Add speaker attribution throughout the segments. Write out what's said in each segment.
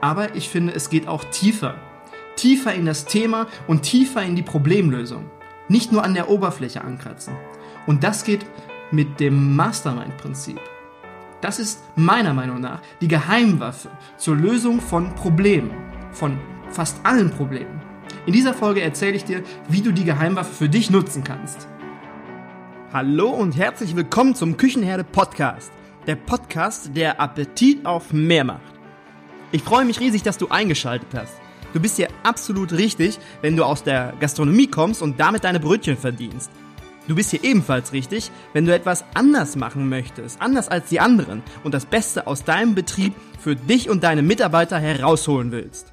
Speaker 1: Aber ich finde, es geht auch tiefer. Tiefer in das Thema und tiefer in die Problemlösung. Nicht nur an der Oberfläche ankratzen. Und das geht mit dem Mastermind-Prinzip. Das ist meiner Meinung nach die Geheimwaffe zur Lösung von Problemen. Von fast allen Problemen. In dieser Folge erzähle ich dir, wie du die Geheimwaffe für dich nutzen kannst. Hallo und herzlich willkommen zum Küchenherde Podcast. Der Podcast, der Appetit auf mehr macht. Ich freue mich riesig, dass du eingeschaltet hast. Du bist hier absolut richtig, wenn du aus der Gastronomie kommst und damit deine Brötchen verdienst. Du bist hier ebenfalls richtig, wenn du etwas anders machen möchtest, anders als die anderen und das Beste aus deinem Betrieb für dich und deine Mitarbeiter herausholen willst.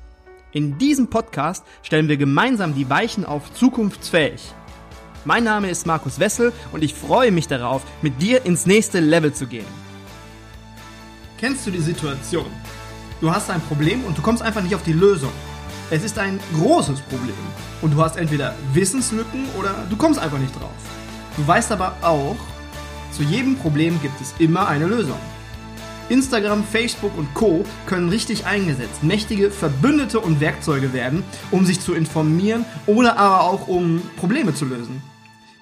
Speaker 1: In diesem Podcast stellen wir gemeinsam die Weichen auf zukunftsfähig. Mein Name ist Markus Wessel und ich freue mich darauf, mit dir ins nächste Level zu gehen. Kennst du die Situation? Du hast ein Problem und du kommst einfach nicht auf die Lösung. Es ist ein großes Problem und du hast entweder Wissenslücken oder du kommst einfach nicht drauf. Du weißt aber auch, zu jedem Problem gibt es immer eine Lösung. Instagram, Facebook und Co können richtig eingesetzt, mächtige Verbündete und Werkzeuge werden, um sich zu informieren oder aber auch um Probleme zu lösen.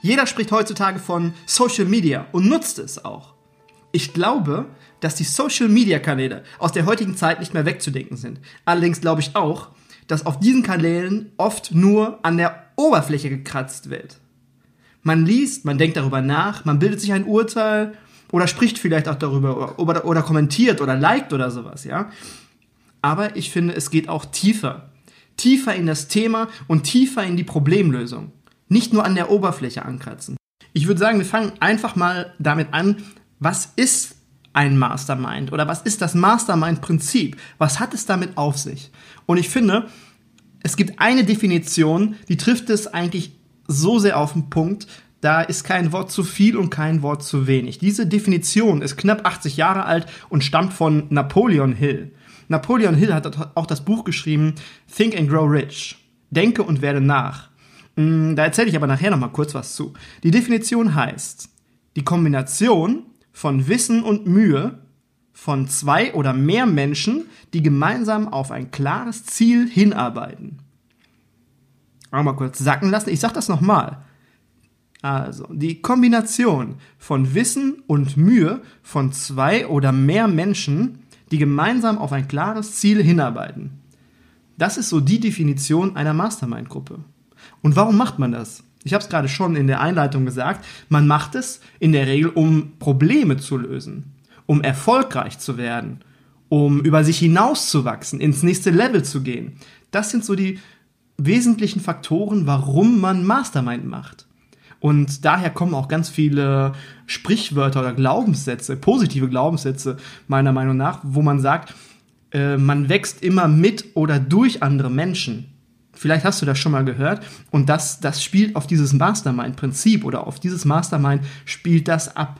Speaker 1: Jeder spricht heutzutage von Social Media und nutzt es auch. Ich glaube, dass die Social-Media-Kanäle aus der heutigen Zeit nicht mehr wegzudenken sind. Allerdings glaube ich auch, dass auf diesen Kanälen oft nur an der Oberfläche gekratzt wird. Man liest, man denkt darüber nach, man bildet sich ein Urteil oder spricht vielleicht auch darüber oder, oder, kommentiert oder liked oder sowas, ja. Aber ich finde, es geht auch tiefer. Tiefer in das Thema und tiefer in die Problemlösung. Nicht nur an der Oberfläche ankratzen. Ich würde sagen, wir fangen einfach mal damit an, was ist ein Mastermind oder was ist das Mastermind-Prinzip? Was hat es damit auf sich? Und ich finde, es gibt eine Definition, die trifft es eigentlich so sehr auf den Punkt, da ist kein Wort zu viel und kein Wort zu wenig. Diese Definition ist knapp 80 Jahre alt und stammt von Napoleon Hill. Napoleon Hill hat auch das Buch geschrieben Think and Grow Rich. Denke und werde nach. Hm, da erzähle ich aber nachher nochmal kurz was zu. Die Definition heißt, die Kombination von Wissen und Mühe von zwei oder mehr Menschen, die gemeinsam auf ein klares Ziel hinarbeiten. Auch mal kurz sacken lassen. Ich sag das nochmal. Also, die Kombination von Wissen und Mühe von zwei oder mehr Menschen, die gemeinsam auf ein klares Ziel hinarbeiten. Das ist so die Definition einer Mastermind-Gruppe. Und warum macht man das? Ich habe es gerade schon in der Einleitung gesagt, man macht es in der Regel, um Probleme zu lösen, um erfolgreich zu werden, um über sich hinauszuwachsen, ins nächste Level zu gehen. Das sind so die wesentlichen Faktoren, warum man Mastermind macht. Und daher kommen auch ganz viele Sprichwörter oder Glaubenssätze, positive Glaubenssätze meiner Meinung nach, wo man sagt, äh, man wächst immer mit oder durch andere Menschen. Vielleicht hast du das schon mal gehört. Und das, das spielt auf dieses Mastermind-Prinzip oder auf dieses Mastermind spielt das ab.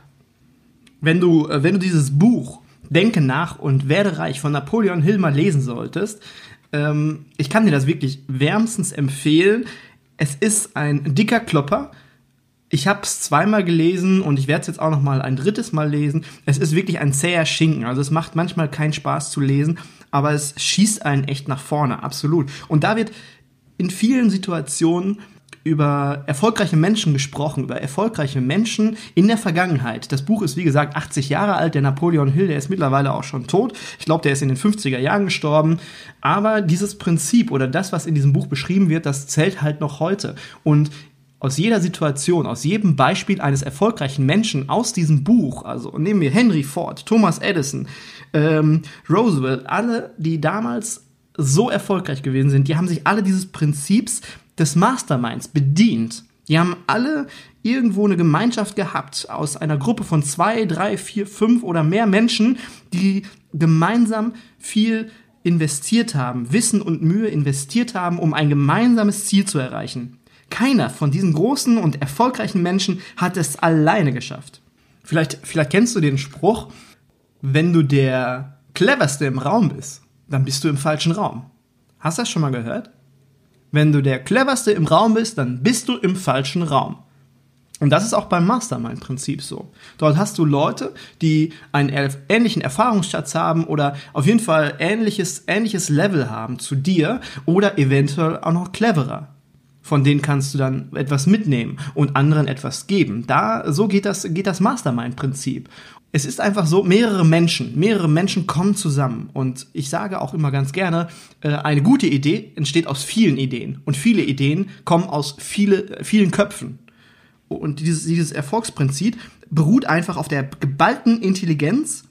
Speaker 1: Wenn du, äh, wenn du dieses Buch Denke nach und werde reich von Napoleon Hill mal lesen solltest, ähm, ich kann dir das wirklich wärmstens empfehlen. Es ist ein dicker Klopper. Ich habe es zweimal gelesen und ich werde es jetzt auch noch mal ein drittes Mal lesen. Es ist wirklich ein zäher Schinken. Also es macht manchmal keinen Spaß zu lesen, aber es schießt einen echt nach vorne, absolut. Und da wird in vielen Situationen über erfolgreiche Menschen gesprochen, über erfolgreiche Menschen in der Vergangenheit. Das Buch ist wie gesagt 80 Jahre alt, der Napoleon Hill, der ist mittlerweile auch schon tot. Ich glaube, der ist in den 50er Jahren gestorben. Aber dieses Prinzip oder das, was in diesem Buch beschrieben wird, das zählt halt noch heute. Und aus jeder Situation, aus jedem Beispiel eines erfolgreichen Menschen aus diesem Buch, also nehmen wir Henry Ford, Thomas Edison, ähm, Roosevelt, alle, die damals so erfolgreich gewesen sind, die haben sich alle dieses Prinzips des Masterminds bedient. Die haben alle irgendwo eine Gemeinschaft gehabt aus einer Gruppe von zwei, drei, vier, fünf oder mehr Menschen, die gemeinsam viel investiert haben, Wissen und Mühe investiert haben, um ein gemeinsames Ziel zu erreichen. Keiner von diesen großen und erfolgreichen Menschen hat es alleine geschafft. Vielleicht, vielleicht kennst du den Spruch, wenn du der cleverste im Raum bist, dann bist du im falschen Raum. Hast du das schon mal gehört? Wenn du der cleverste im Raum bist, dann bist du im falschen Raum. Und das ist auch beim Mastermind-Prinzip so. Dort hast du Leute, die einen ähnlichen Erfahrungsschatz haben oder auf jeden Fall ähnliches, ähnliches Level haben zu dir oder eventuell auch noch cleverer. Von denen kannst du dann etwas mitnehmen und anderen etwas geben. Da, so geht das, geht das Mastermind-Prinzip. Es ist einfach so, mehrere Menschen, mehrere Menschen kommen zusammen. Und ich sage auch immer ganz gerne, äh, eine gute Idee entsteht aus vielen Ideen. Und viele Ideen kommen aus viele, vielen Köpfen. Und dieses, dieses Erfolgsprinzip beruht einfach auf der geballten Intelligenz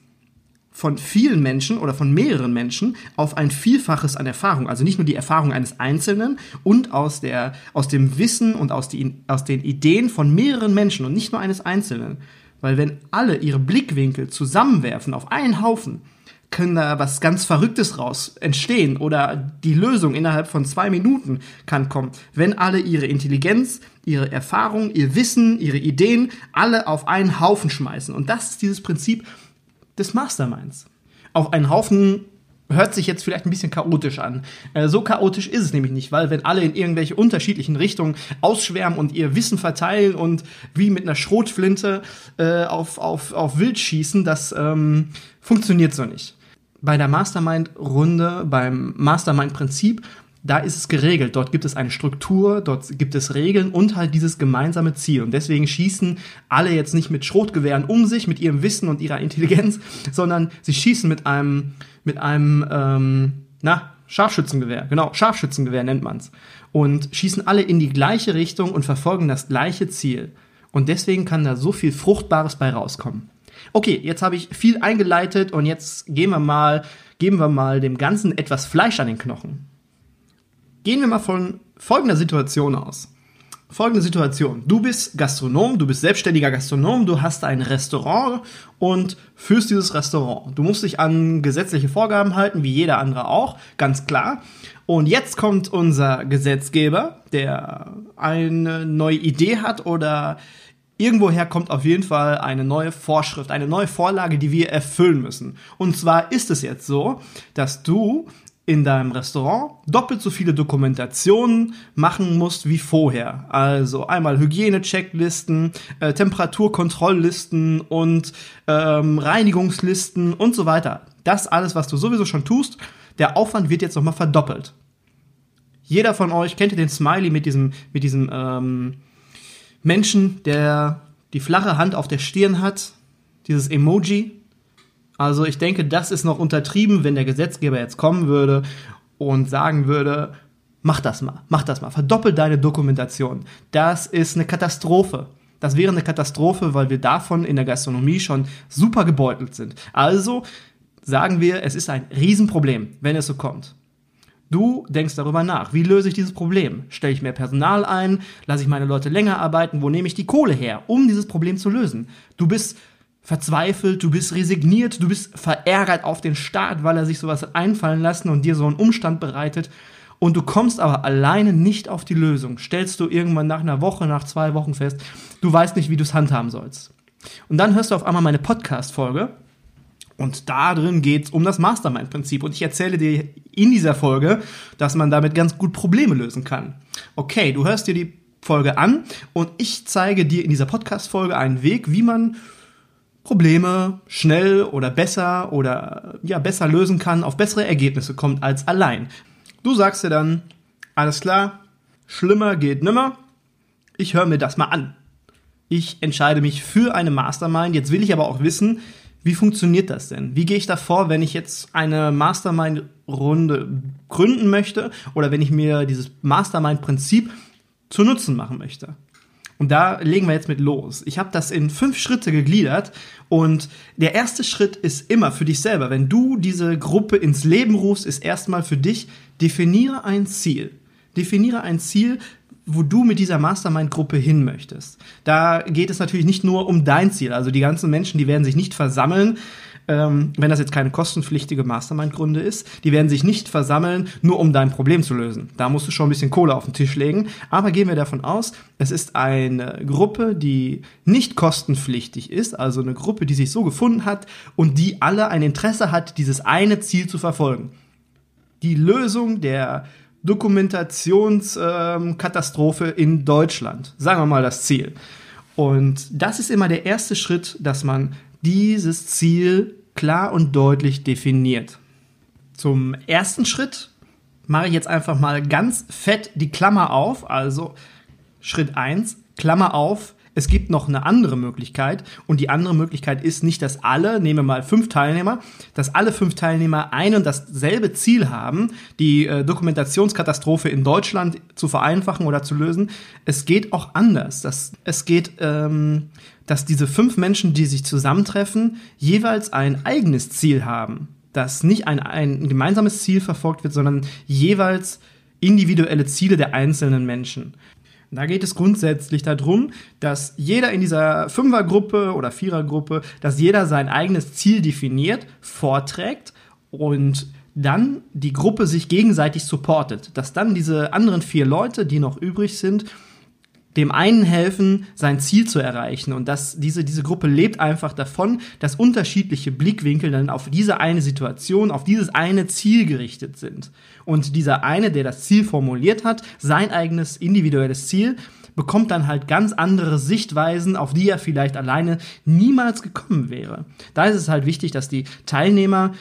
Speaker 1: von vielen Menschen oder von mehreren Menschen auf ein Vielfaches an Erfahrung. Also nicht nur die Erfahrung eines Einzelnen und aus, der, aus dem Wissen und aus, die, aus den Ideen von mehreren Menschen und nicht nur eines Einzelnen. Weil wenn alle ihre Blickwinkel zusammenwerfen auf einen Haufen, können da was ganz Verrücktes raus entstehen oder die Lösung innerhalb von zwei Minuten kann kommen, wenn alle ihre Intelligenz, ihre Erfahrung, ihr Wissen, ihre Ideen alle auf einen Haufen schmeißen. Und das ist dieses Prinzip des Masterminds. Auf einen Haufen hört sich jetzt vielleicht ein bisschen chaotisch an. Äh, so chaotisch ist es nämlich nicht, weil wenn alle in irgendwelche unterschiedlichen Richtungen ausschwärmen und ihr Wissen verteilen und wie mit einer Schrotflinte äh, auf, auf, auf Wild schießen, das ähm, funktioniert so nicht bei der Mastermind-Runde, beim Mastermind-Prinzip, da ist es geregelt. Dort gibt es eine Struktur, dort gibt es Regeln und halt dieses gemeinsame Ziel. Und deswegen schießen alle jetzt nicht mit Schrotgewehren um sich, mit ihrem Wissen und ihrer Intelligenz, sondern sie schießen mit einem, mit einem, ähm, na, Scharfschützengewehr. Genau, Scharfschützengewehr nennt man's. Und schießen alle in die gleiche Richtung und verfolgen das gleiche Ziel. Und deswegen kann da so viel Fruchtbares bei rauskommen. Okay, jetzt habe ich viel eingeleitet und jetzt gehen wir mal, geben wir mal dem Ganzen etwas Fleisch an den Knochen. Gehen wir mal von folgender Situation aus. Folgende Situation. Du bist Gastronom, du bist selbstständiger Gastronom, du hast ein Restaurant und führst dieses Restaurant. Du musst dich an gesetzliche Vorgaben halten, wie jeder andere auch, ganz klar. Und jetzt kommt unser Gesetzgeber, der eine neue Idee hat oder Irgendwoher kommt auf jeden Fall eine neue Vorschrift, eine neue Vorlage, die wir erfüllen müssen. Und zwar ist es jetzt so, dass du in deinem Restaurant doppelt so viele Dokumentationen machen musst wie vorher. Also einmal Hygiene-Checklisten, äh, Temperaturkontrolllisten und ähm, Reinigungslisten und so weiter. Das alles, was du sowieso schon tust, der Aufwand wird jetzt nochmal verdoppelt. Jeder von euch kennt ihr den Smiley mit diesem, mit diesem ähm, Menschen, der die flache Hand auf der Stirn hat, dieses Emoji. Also ich denke, das ist noch untertrieben, wenn der Gesetzgeber jetzt kommen würde und sagen würde, mach das mal, mach das mal, verdoppel deine Dokumentation. Das ist eine Katastrophe. Das wäre eine Katastrophe, weil wir davon in der Gastronomie schon super gebeutelt sind. Also sagen wir, es ist ein Riesenproblem, wenn es so kommt. Du denkst darüber nach. Wie löse ich dieses Problem? Stelle ich mehr Personal ein? Lasse ich meine Leute länger arbeiten? Wo nehme ich die Kohle her, um dieses Problem zu lösen? Du bist verzweifelt, du bist resigniert, du bist verärgert auf den Staat, weil er sich sowas hat einfallen lassen und dir so einen Umstand bereitet. Und du kommst aber alleine nicht auf die Lösung. Stellst du irgendwann nach einer Woche, nach zwei Wochen fest, du weißt nicht, wie du es handhaben sollst. Und dann hörst du auf einmal meine Podcast-Folge und da drin geht es um das Mastermind-Prinzip. Und ich erzähle dir in dieser Folge, dass man damit ganz gut Probleme lösen kann. Okay, du hörst dir die Folge an und ich zeige dir in dieser Podcast-Folge einen Weg, wie man Probleme schnell oder besser oder ja besser lösen kann, auf bessere Ergebnisse kommt als allein. Du sagst dir dann, alles klar, schlimmer geht nimmer. Ich höre mir das mal an. Ich entscheide mich für eine Mastermind. Jetzt will ich aber auch wissen, wie funktioniert das denn? Wie gehe ich da vor, wenn ich jetzt eine Mastermind-Runde gründen möchte oder wenn ich mir dieses Mastermind-Prinzip zu Nutzen machen möchte? Und da legen wir jetzt mit los. Ich habe das in fünf Schritte gegliedert und der erste Schritt ist immer für dich selber. Wenn du diese Gruppe ins Leben rufst, ist erstmal für dich, definiere ein Ziel. Definiere ein Ziel, wo du mit dieser Mastermind-Gruppe hin möchtest. Da geht es natürlich nicht nur um dein Ziel. Also die ganzen Menschen, die werden sich nicht versammeln, ähm, wenn das jetzt keine kostenpflichtige Mastermind-Gründe ist, die werden sich nicht versammeln, nur um dein Problem zu lösen. Da musst du schon ein bisschen Kohle auf den Tisch legen. Aber gehen wir davon aus, es ist eine Gruppe, die nicht kostenpflichtig ist, also eine Gruppe, die sich so gefunden hat und die alle ein Interesse hat, dieses eine Ziel zu verfolgen. Die Lösung der Dokumentationskatastrophe ähm, in Deutschland. Sagen wir mal das Ziel. Und das ist immer der erste Schritt, dass man dieses Ziel klar und deutlich definiert. Zum ersten Schritt mache ich jetzt einfach mal ganz fett die Klammer auf, also Schritt 1, Klammer auf, es gibt noch eine andere Möglichkeit und die andere Möglichkeit ist nicht, dass alle, nehmen wir mal fünf Teilnehmer, dass alle fünf Teilnehmer ein und dasselbe Ziel haben, die äh, Dokumentationskatastrophe in Deutschland zu vereinfachen oder zu lösen. Es geht auch anders. Das, es geht, ähm, dass diese fünf Menschen, die sich zusammentreffen, jeweils ein eigenes Ziel haben, dass nicht ein, ein gemeinsames Ziel verfolgt wird, sondern jeweils individuelle Ziele der einzelnen Menschen. Da geht es grundsätzlich darum, dass jeder in dieser Fünfergruppe oder Vierergruppe, dass jeder sein eigenes Ziel definiert, vorträgt und dann die Gruppe sich gegenseitig supportet. Dass dann diese anderen vier Leute, die noch übrig sind, dem einen helfen, sein Ziel zu erreichen. Und dass diese, diese Gruppe lebt einfach davon, dass unterschiedliche Blickwinkel dann auf diese eine Situation, auf dieses eine Ziel gerichtet sind. Und dieser eine, der das Ziel formuliert hat, sein eigenes individuelles Ziel, bekommt dann halt ganz andere Sichtweisen, auf die er vielleicht alleine niemals gekommen wäre. Da ist es halt wichtig, dass die Teilnehmer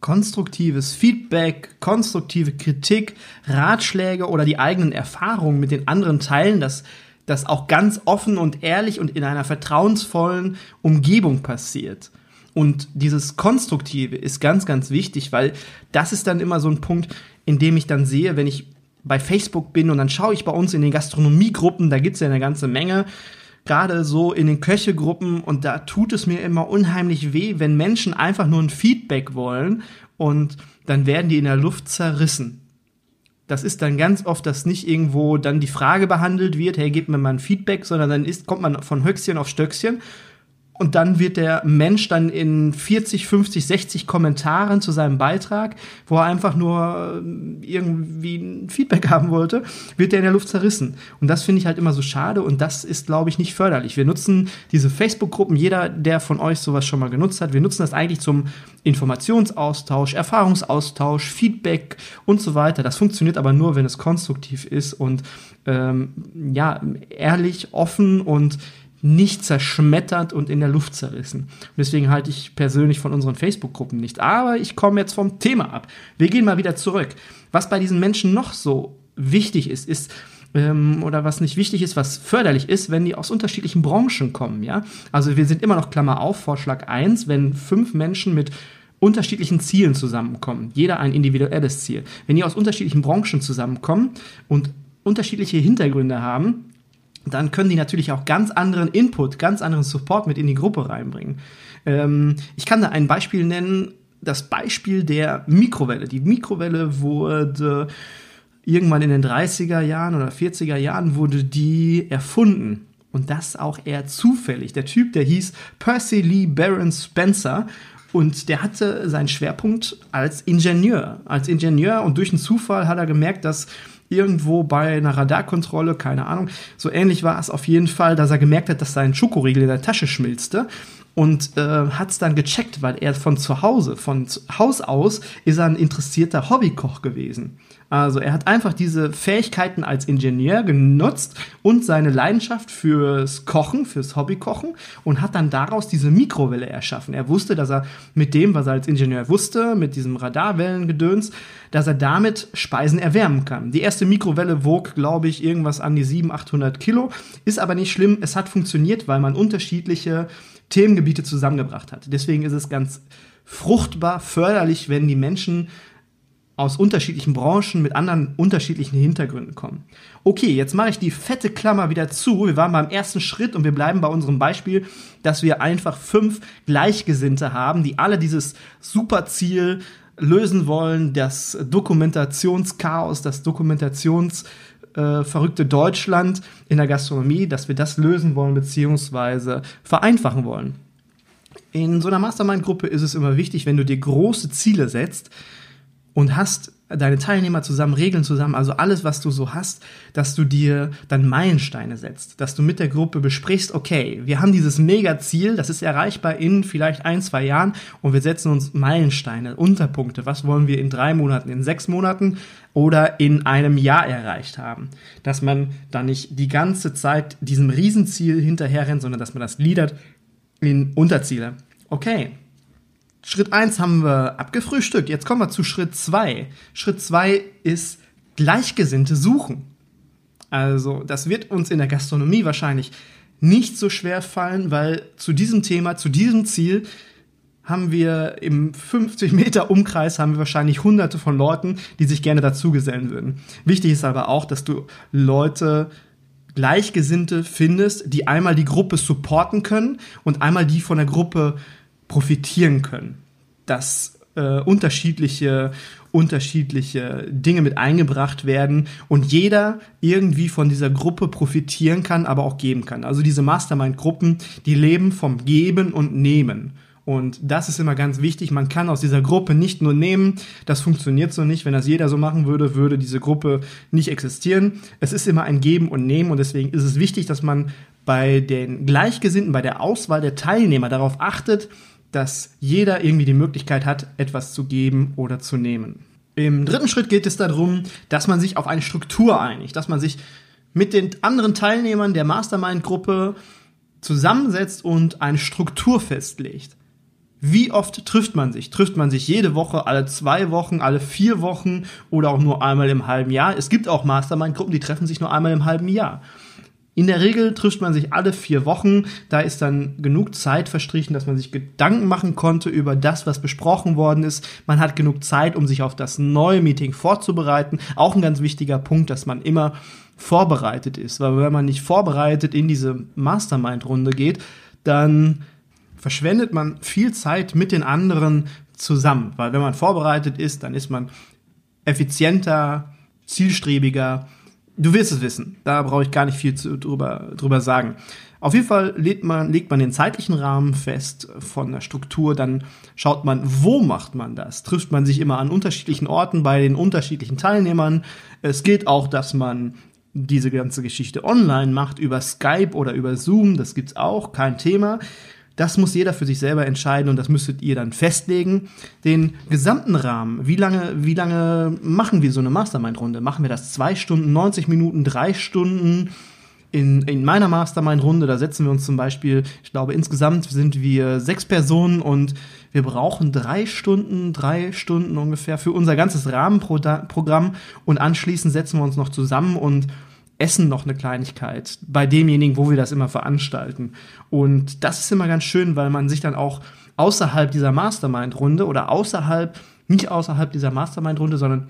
Speaker 1: konstruktives Feedback, konstruktive Kritik, Ratschläge oder die eigenen Erfahrungen mit den anderen teilen, dass das auch ganz offen und ehrlich und in einer vertrauensvollen Umgebung passiert. Und dieses Konstruktive ist ganz, ganz wichtig, weil das ist dann immer so ein Punkt, in dem ich dann sehe, wenn ich bei Facebook bin und dann schaue ich bei uns in den Gastronomiegruppen, da gibt's ja eine ganze Menge, gerade so in den Köchegruppen und da tut es mir immer unheimlich weh, wenn Menschen einfach nur ein Feedback wollen und dann werden die in der Luft zerrissen das ist dann ganz oft, dass nicht irgendwo dann die Frage behandelt wird, hey, gib mir mal ein Feedback, sondern dann ist, kommt man von Höchstchen auf Stöckchen und dann wird der Mensch dann in 40, 50, 60 Kommentaren zu seinem Beitrag, wo er einfach nur äh, irgendwie ein Feedback haben wollte, wird der in der Luft zerrissen. Und das finde ich halt immer so schade und das ist, glaube ich, nicht förderlich. Wir nutzen diese Facebook-Gruppen, jeder, der von euch sowas schon mal genutzt hat, wir nutzen das eigentlich zum Informationsaustausch, Erfahrungsaustausch, Feedback und so weiter. Das funktioniert aber nur, wenn es konstruktiv ist und ähm, ja, ehrlich, offen und nicht zerschmettert und in der Luft zerrissen. Und deswegen halte ich persönlich von unseren Facebook-Gruppen nicht. Aber ich komme jetzt vom Thema ab. Wir gehen mal wieder zurück. Was bei diesen Menschen noch so wichtig ist, ist, ähm, oder was nicht wichtig ist, was förderlich ist, wenn die aus unterschiedlichen Branchen kommen, ja. Also wir sind immer noch Klammer auf, Vorschlag 1, wenn fünf Menschen mit unterschiedlichen Zielen zusammenkommen, jeder ein individuelles Ziel. Wenn die aus unterschiedlichen Branchen zusammenkommen und unterschiedliche Hintergründe haben, dann können die natürlich auch ganz anderen Input, ganz anderen Support mit in die Gruppe reinbringen. Ähm, ich kann da ein Beispiel nennen, das Beispiel der Mikrowelle. Die Mikrowelle wurde irgendwann in den 30er Jahren oder 40er Jahren wurde die erfunden. Und das auch eher zufällig. Der Typ, der hieß Percy Lee Baron Spencer und der hatte seinen Schwerpunkt als Ingenieur. Als Ingenieur und durch einen Zufall hat er gemerkt, dass irgendwo bei einer Radarkontrolle, keine Ahnung. So ähnlich war es auf jeden Fall, dass er gemerkt hat, dass sein Schokoriegel in der Tasche schmilzte und äh, hat es dann gecheckt, weil er von zu Hause, von Haus aus, ist er ein interessierter Hobbykoch gewesen. Also er hat einfach diese Fähigkeiten als Ingenieur genutzt und seine Leidenschaft fürs Kochen, fürs Hobbykochen und hat dann daraus diese Mikrowelle erschaffen. Er wusste, dass er mit dem, was er als Ingenieur wusste, mit diesem Radarwellengedöns, dass er damit Speisen erwärmen kann. Die erste Mikrowelle wog, glaube ich, irgendwas an die 700, 800 Kilo, ist aber nicht schlimm. Es hat funktioniert, weil man unterschiedliche Themengebiete zusammengebracht hat. Deswegen ist es ganz fruchtbar, förderlich, wenn die Menschen aus unterschiedlichen Branchen mit anderen unterschiedlichen Hintergründen kommen. Okay, jetzt mache ich die fette Klammer wieder zu. Wir waren beim ersten Schritt und wir bleiben bei unserem Beispiel, dass wir einfach fünf Gleichgesinnte haben, die alle dieses Superziel lösen wollen, das Dokumentationschaos, das Dokumentations äh, Deutschland in der Gastronomie, dass wir das lösen wollen beziehungsweise vereinfachen wollen. In so einer Mastermind-Gruppe ist es immer wichtig, wenn du dir große Ziele setzt, und hast deine Teilnehmer zusammen, Regeln zusammen, also alles, was du so hast, dass du dir dann Meilensteine setzt, dass du mit der Gruppe besprichst, okay, wir haben dieses Mega-Ziel, das ist erreichbar in vielleicht ein, zwei Jahren und wir setzen uns Meilensteine, Unterpunkte, was wollen wir in drei Monaten, in sechs Monaten oder in einem Jahr erreicht haben. Dass man dann nicht die ganze Zeit diesem Riesenziel hinterherrennt, sondern dass man das gliedert in Unterziele. Okay, Schritt eins haben wir abgefrühstückt. Jetzt kommen wir zu Schritt zwei. Schritt zwei ist Gleichgesinnte suchen. Also, das wird uns in der Gastronomie wahrscheinlich nicht so schwer fallen, weil zu diesem Thema, zu diesem Ziel haben wir im 50 Meter Umkreis haben wir wahrscheinlich hunderte von Leuten, die sich gerne dazugesellen würden. Wichtig ist aber auch, dass du Leute Gleichgesinnte findest, die einmal die Gruppe supporten können und einmal die von der Gruppe profitieren können. Dass äh, unterschiedliche, unterschiedliche Dinge mit eingebracht werden und jeder irgendwie von dieser Gruppe profitieren kann, aber auch geben kann. Also diese Mastermind-Gruppen, die leben vom Geben und Nehmen. Und das ist immer ganz wichtig. Man kann aus dieser Gruppe nicht nur nehmen. Das funktioniert so nicht. Wenn das jeder so machen würde, würde diese Gruppe nicht existieren. Es ist immer ein Geben und Nehmen. Und deswegen ist es wichtig, dass man bei den Gleichgesinnten, bei der Auswahl der Teilnehmer darauf achtet, dass jeder irgendwie die Möglichkeit hat, etwas zu geben oder zu nehmen. Im dritten Schritt geht es darum, dass man sich auf eine Struktur einigt, dass man sich mit den anderen Teilnehmern der Mastermind-Gruppe zusammensetzt und eine Struktur festlegt. Wie oft trifft man sich? Trifft man sich jede Woche, alle zwei Wochen, alle vier Wochen oder auch nur einmal im halben Jahr? Es gibt auch Mastermind-Gruppen, die treffen sich nur einmal im halben Jahr. In der Regel trifft man sich alle vier Wochen. Da ist dann genug Zeit verstrichen, dass man sich Gedanken machen konnte über das, was besprochen worden ist. Man hat genug Zeit, um sich auf das neue Meeting vorzubereiten. Auch ein ganz wichtiger Punkt, dass man immer vorbereitet ist. Weil wenn man nicht vorbereitet in diese Mastermind-Runde geht, dann verschwendet man viel Zeit mit den anderen zusammen. Weil wenn man vorbereitet ist, dann ist man effizienter, zielstrebiger Du wirst es wissen. Da brauche ich gar nicht viel zu, drüber, drüber sagen. Auf jeden Fall legt man, legt man den zeitlichen Rahmen fest von der Struktur, dann schaut man, wo macht man das? Trifft man sich immer an unterschiedlichen Orten bei den unterschiedlichen Teilnehmern? Es gilt auch, dass man diese ganze Geschichte online macht, über Skype oder über Zoom, das gibt's auch, kein Thema. Das muss jeder für sich selber entscheiden und das müsstet ihr dann festlegen. Den gesamten Rahmen, wie lange, wie lange machen wir so eine Mastermind-Runde? Machen wir das zwei Stunden, 90 Minuten, drei Stunden? In, in meiner Mastermind-Runde, da setzen wir uns zum Beispiel, ich glaube, insgesamt sind wir sechs Personen und wir brauchen drei Stunden, drei Stunden ungefähr für unser ganzes Rahmenprogramm und anschließend setzen wir uns noch zusammen und essen noch eine Kleinigkeit bei demjenigen, wo wir das immer veranstalten. Und das ist immer ganz schön, weil man sich dann auch außerhalb dieser Mastermind-Runde oder außerhalb, nicht außerhalb dieser Mastermind-Runde, sondern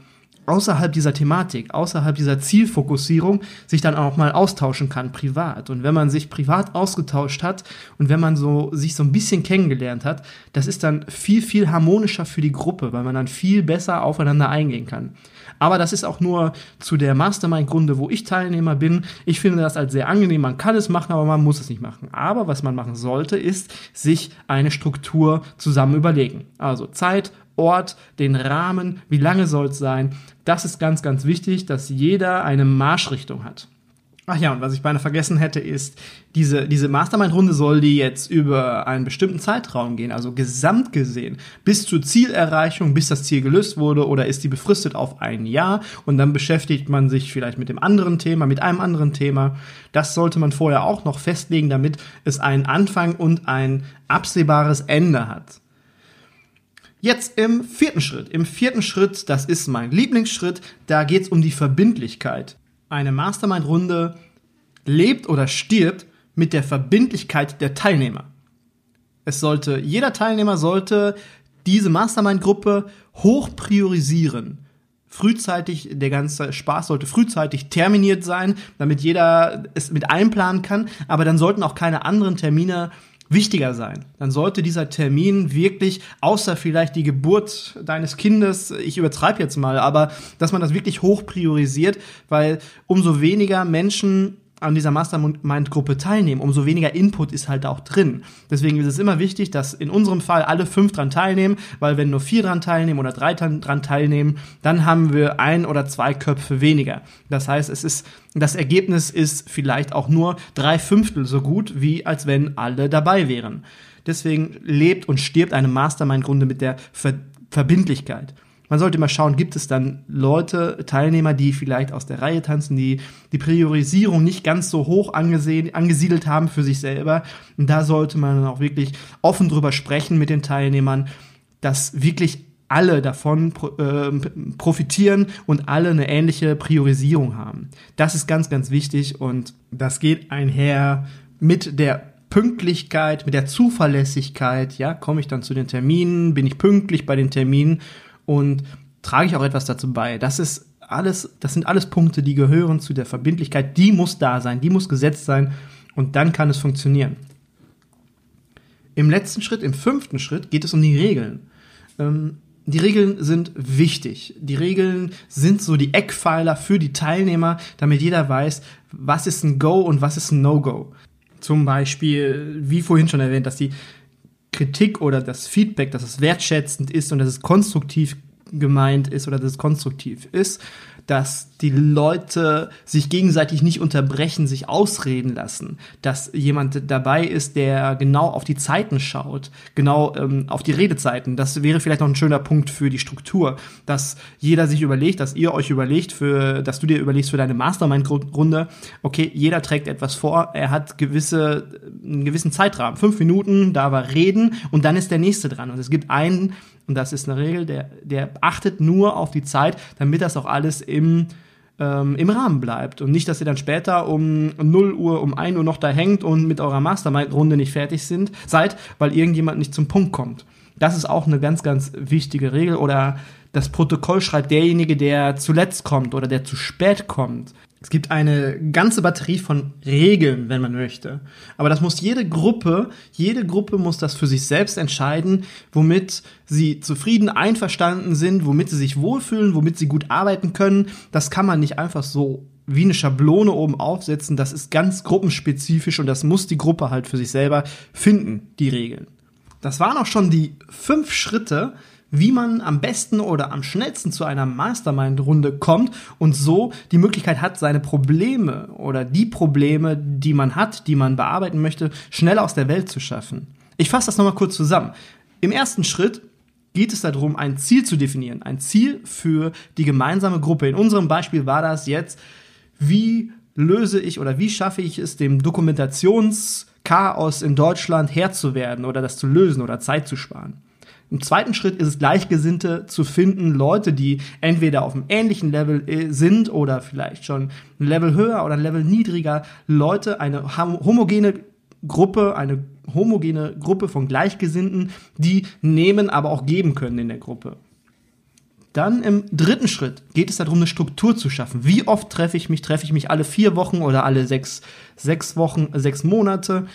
Speaker 1: außerhalb dieser Thematik, außerhalb dieser Zielfokussierung sich dann auch mal austauschen kann, privat. Und wenn man sich privat ausgetauscht hat und wenn man so sich so ein bisschen kennengelernt hat, das ist dann viel, viel harmonischer für die Gruppe, weil man dann viel besser aufeinander eingehen kann. Aber das ist auch nur zu der Mastermind-Grunde, wo ich Teilnehmer bin. Ich finde das als sehr angenehm. Man kann es machen, aber man muss es nicht machen. Aber was man machen sollte, ist sich eine Struktur zusammen überlegen. Also Zeit, Ort, den Rahmen, wie lange soll es sein. Das ist ganz, ganz wichtig, dass jeder eine Marschrichtung hat. Ach ja, und was ich beinahe vergessen hätte, ist, diese, diese Mastermind-Runde soll die jetzt über einen bestimmten Zeitraum gehen, also gesamt gesehen, bis zur Zielerreichung, bis das Ziel gelöst wurde, oder ist die befristet auf ein Jahr und dann beschäftigt man sich vielleicht mit dem anderen Thema, mit einem anderen Thema. Das sollte man vorher auch noch festlegen, damit es einen Anfang und ein absehbares Ende hat. Jetzt im vierten Schritt. Im vierten Schritt, das ist mein Lieblingsschritt, da geht es um die Verbindlichkeit. Eine Mastermind-Runde lebt oder stirbt mit der Verbindlichkeit der Teilnehmer. Es sollte, jeder Teilnehmer sollte diese Mastermind-Gruppe hoch priorisieren. Frühzeitig, der ganze Spaß sollte frühzeitig terminiert sein, damit jeder es mit einplanen kann, aber dann sollten auch keine anderen Termine wichtiger sein. Dann sollte dieser Termin wirklich, außer vielleicht die Geburt deines Kindes, ich übertreibe jetzt mal, aber dass man das wirklich hoch priorisiert, weil umso weniger Menschen an dieser Mastermind-Gruppe teilnehmen, umso weniger Input ist halt auch drin. Deswegen ist es immer wichtig, dass in unserem Fall alle fünf dran teilnehmen, weil wenn nur vier dran teilnehmen oder drei dran teilnehmen, dann haben wir ein oder zwei Köpfe weniger. Das heißt, es ist, das Ergebnis ist vielleicht auch nur drei Fünftel so gut, wie als wenn alle dabei wären. Deswegen lebt und stirbt eine Mastermind-Runde mit der Ver Verbindlichkeit man sollte mal schauen, gibt es dann Leute, Teilnehmer, die vielleicht aus der Reihe tanzen, die die Priorisierung nicht ganz so hoch angesehen, angesiedelt haben für sich selber. Und da sollte man auch wirklich offen drüber sprechen mit den Teilnehmern, dass wirklich alle davon äh, profitieren und alle eine ähnliche Priorisierung haben. Das ist ganz, ganz wichtig und das geht einher mit der Pünktlichkeit, mit der Zuverlässigkeit. Ja, komme ich dann zu den Terminen? Bin ich pünktlich bei den Terminen? Und trage ich auch etwas dazu bei. Das ist alles, das sind alles Punkte, die gehören zu der Verbindlichkeit. Die muss da sein, die muss gesetzt sein und dann kann es funktionieren. Im letzten Schritt, im fünften Schritt geht es um die Regeln. Ähm, die Regeln sind wichtig. Die Regeln sind so die Eckpfeiler für die Teilnehmer, damit jeder weiß, was ist ein Go und was ist ein No-Go. Zum Beispiel, wie vorhin schon erwähnt, dass die Kritik oder das Feedback, dass es wertschätzend ist und dass es konstruktiv gemeint ist oder dass es konstruktiv ist, dass die Leute sich gegenseitig nicht unterbrechen, sich ausreden lassen, dass jemand dabei ist, der genau auf die Zeiten schaut, genau ähm, auf die Redezeiten. Das wäre vielleicht noch ein schöner Punkt für die Struktur, dass jeder sich überlegt, dass ihr euch überlegt, für, dass du dir überlegst für deine Mastermind-Runde, okay, jeder trägt etwas vor, er hat gewisse, einen gewissen Zeitrahmen, fünf Minuten, da war reden und dann ist der nächste dran. Und es gibt einen, und das ist eine Regel, der, der achtet nur auf die Zeit, damit das auch alles im, ähm, im Rahmen bleibt. Und nicht, dass ihr dann später um 0 Uhr, um 1 Uhr noch da hängt und mit eurer Mastermind-Runde nicht fertig sind, seid, weil irgendjemand nicht zum Punkt kommt. Das ist auch eine ganz, ganz wichtige Regel. Oder das Protokoll schreibt derjenige, der zuletzt kommt oder der zu spät kommt. Es gibt eine ganze Batterie von Regeln, wenn man möchte. Aber das muss jede Gruppe, jede Gruppe muss das für sich selbst entscheiden, womit sie zufrieden, einverstanden sind, womit sie sich wohlfühlen, womit sie gut arbeiten können. Das kann man nicht einfach so wie eine Schablone oben aufsetzen. Das ist ganz gruppenspezifisch und das muss die Gruppe halt für sich selber finden, die Regeln. Das waren auch schon die fünf Schritte, wie man am besten oder am schnellsten zu einer Mastermind-Runde kommt und so die Möglichkeit hat, seine Probleme oder die Probleme, die man hat, die man bearbeiten möchte, schnell aus der Welt zu schaffen. Ich fasse das nochmal kurz zusammen. Im ersten Schritt geht es darum, ein Ziel zu definieren, ein Ziel für die gemeinsame Gruppe. In unserem Beispiel war das jetzt, wie löse ich oder wie schaffe ich es, dem Dokumentationschaos in Deutschland Herr zu werden oder das zu lösen oder Zeit zu sparen. Im zweiten Schritt ist es Gleichgesinnte zu finden, Leute, die entweder auf einem ähnlichen Level äh, sind oder vielleicht schon ein Level höher oder ein Level niedriger. Leute, eine homogene Gruppe, eine homogene Gruppe von Gleichgesinnten, die nehmen, aber auch geben können in der Gruppe. Dann im dritten Schritt geht es darum, eine Struktur zu schaffen. Wie oft treffe ich mich? Treffe ich mich alle vier Wochen oder alle sechs, sechs Wochen, sechs Monate?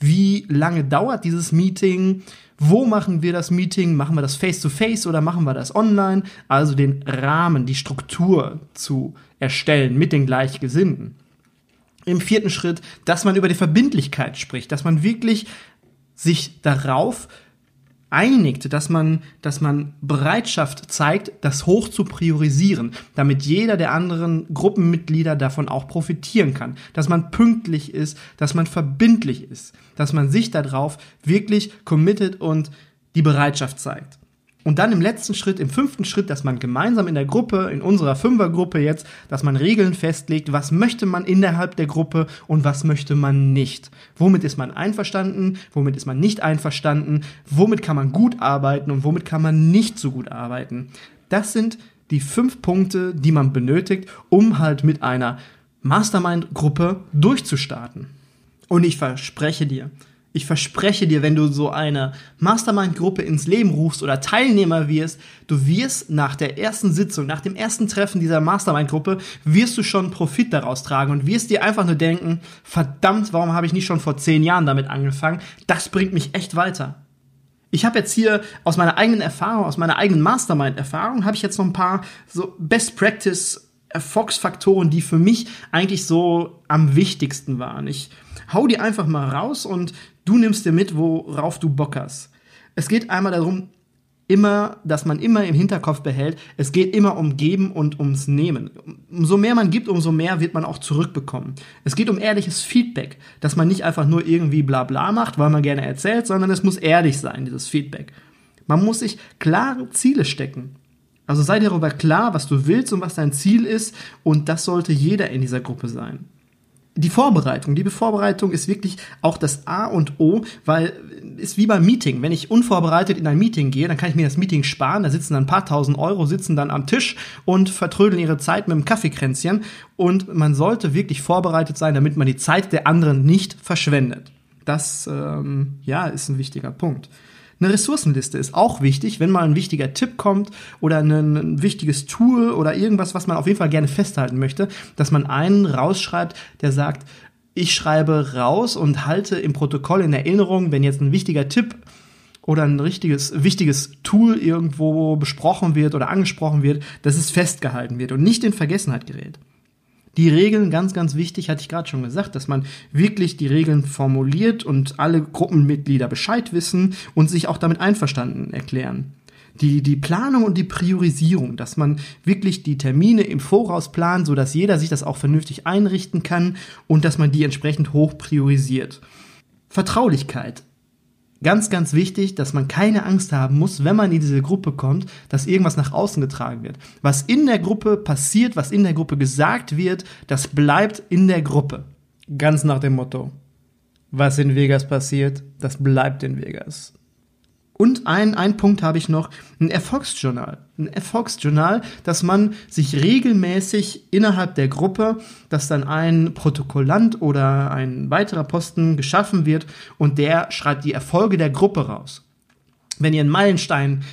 Speaker 1: Wie lange dauert dieses Meeting? Wo machen wir das Meeting? Machen wir das face-to-face -face oder machen wir das online? Also den Rahmen, die Struktur zu erstellen mit den Gleichgesinnten. Im vierten Schritt, dass man über die Verbindlichkeit spricht, dass man wirklich sich darauf einigt, dass man, dass man Bereitschaft zeigt, das hoch zu priorisieren, damit jeder der anderen Gruppenmitglieder davon auch profitieren kann, dass man pünktlich ist, dass man verbindlich ist, dass man sich darauf wirklich committed und die Bereitschaft zeigt. Und dann im letzten Schritt, im fünften Schritt, dass man gemeinsam in der Gruppe, in unserer Fünfergruppe jetzt, dass man Regeln festlegt, was möchte man innerhalb der Gruppe und was möchte man nicht. Womit ist man einverstanden, womit ist man nicht einverstanden, womit kann man gut arbeiten und womit kann man nicht so gut arbeiten. Das sind die fünf Punkte, die man benötigt, um halt mit einer Mastermind-Gruppe durchzustarten. Und ich verspreche dir, ich verspreche dir, wenn du so eine Mastermind-Gruppe ins Leben rufst oder Teilnehmer wirst, du wirst nach der ersten Sitzung, nach dem ersten Treffen dieser Mastermind-Gruppe, wirst du schon Profit daraus tragen und wirst dir einfach nur denken, verdammt, warum habe ich nicht schon vor zehn Jahren damit angefangen? Das bringt mich echt weiter. Ich habe jetzt hier aus meiner eigenen Erfahrung, aus meiner eigenen Mastermind-Erfahrung, habe ich jetzt noch ein paar so Best Practice Erfolgsfaktoren, die für mich eigentlich so am wichtigsten waren. Ich hau die einfach mal raus und du nimmst dir mit, worauf du Bock hast. Es geht einmal darum, immer, dass man immer im Hinterkopf behält, es geht immer um Geben und ums Nehmen. Umso mehr man gibt, umso mehr wird man auch zurückbekommen. Es geht um ehrliches Feedback, dass man nicht einfach nur irgendwie bla bla macht, weil man gerne erzählt, sondern es muss ehrlich sein, dieses Feedback. Man muss sich klare Ziele stecken. Also sei dir darüber klar, was du willst und was dein Ziel ist und das sollte jeder in dieser Gruppe sein die Vorbereitung. Die Vorbereitung ist wirklich auch das A und O, weil ist wie beim Meeting. Wenn ich unvorbereitet in ein Meeting gehe, dann kann ich mir das Meeting sparen. Da sitzen dann ein paar tausend Euro, sitzen dann am Tisch und vertrödeln ihre Zeit mit dem Kaffeekränzchen. Und man sollte wirklich vorbereitet sein, damit man die Zeit der anderen nicht verschwendet. Das, ähm, ja, ist ein wichtiger Punkt. Eine Ressourcenliste ist auch wichtig, wenn mal ein wichtiger Tipp kommt oder ein, ein, wichtiges Tool oder irgendwas, was man auf jeden Fall gerne festhalten möchte, dass man einen rausschreibt, der sagt, ich schreibe raus und halte im Protokoll in Erinnerung, wenn jetzt ein wichtiger Tipp oder ein richtiges, wichtiges Tool irgendwo besprochen wird oder angesprochen wird, dass es festgehalten wird und nicht in Vergessenheit gerät. Die Regeln, ganz, ganz wichtig, hatte ich gerade schon gesagt, dass man wirklich die Regeln formuliert und alle Gruppenmitglieder Bescheid wissen und sich auch damit einverstanden erklären. Die, die Planung und die Priorisierung, dass man wirklich die Termine im Voraus plant, so dass jeder sich das auch vernünftig einrichten kann und dass man die entsprechend hoch priorisiert. Vertraulichkeit Ganz, ganz wichtig, dass man keine Angst haben muss, wenn man in diese Gruppe kommt, dass irgendwas nach außen getragen wird. Was in der Gruppe passiert, was in der Gruppe gesagt wird, das bleibt in der Gruppe. Ganz nach dem Motto. Was in Vegas passiert, das bleibt in Vegas. Und ein, ein Punkt habe ich noch, ein Erfolgsjournal. Ein Erfolgsjournal, dass man sich regelmäßig innerhalb der Gruppe, dass dann ein Protokollant oder ein weiterer Posten geschaffen wird und der schreibt die Erfolge der Gruppe raus. Wenn ihr einen Meilenstein,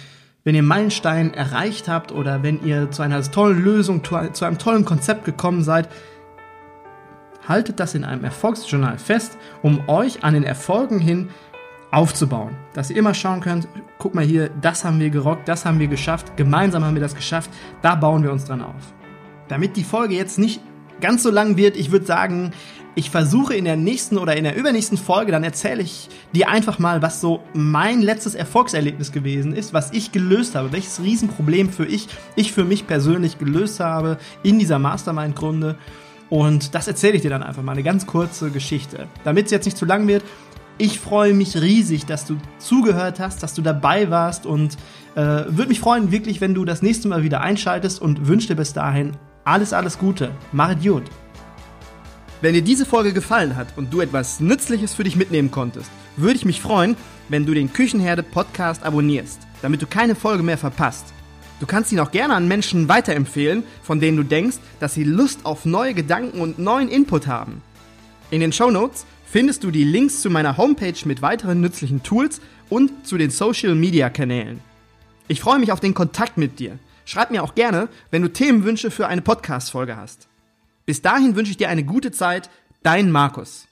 Speaker 1: wenn ihr einen Meilenstein erreicht habt oder wenn ihr zu einer tollen Lösung, zu einem tollen Konzept gekommen seid, haltet das in einem Erfolgsjournal fest, um euch an den Erfolgen hin aufzubauen. Dass ihr immer schauen könnt, guck mal hier, das haben wir gerockt, das haben wir geschafft, gemeinsam haben wir das geschafft, da bauen wir uns dran auf. Damit die Folge jetzt nicht ganz so lang wird, ich würde sagen, ich versuche in der nächsten oder in der übernächsten Folge, dann erzähle ich dir einfach mal, was so mein letztes Erfolgserlebnis gewesen ist, was ich gelöst habe, welches Riesenproblem für ich, ich für mich persönlich gelöst habe in dieser Mastermind-Grunde. Und das erzähle ich dir dann einfach mal, eine ganz kurze Geschichte. Damit es jetzt nicht zu lang wird, ich freue mich riesig, dass du zugehört hast, dass du dabei warst und äh, würde mich freuen, wirklich, wenn du das nächste Mal wieder einschaltest und wünsche dir bis dahin alles, alles Gute. Mach Idiot. Wenn dir diese Folge gefallen hat und du etwas Nützliches für dich mitnehmen konntest, würde ich mich freuen, wenn du den Küchenherde Podcast abonnierst, damit du keine Folge mehr verpasst. Du kannst ihn auch gerne an Menschen weiterempfehlen, von denen du denkst, dass sie Lust auf neue Gedanken und neuen Input haben. In den Show Notes findest du die Links zu meiner Homepage mit weiteren nützlichen Tools und zu den Social Media Kanälen. Ich freue mich auf den Kontakt mit dir. Schreib mir auch gerne, wenn du Themenwünsche für eine Podcast-Folge hast. Bis dahin wünsche ich dir eine gute Zeit. Dein Markus.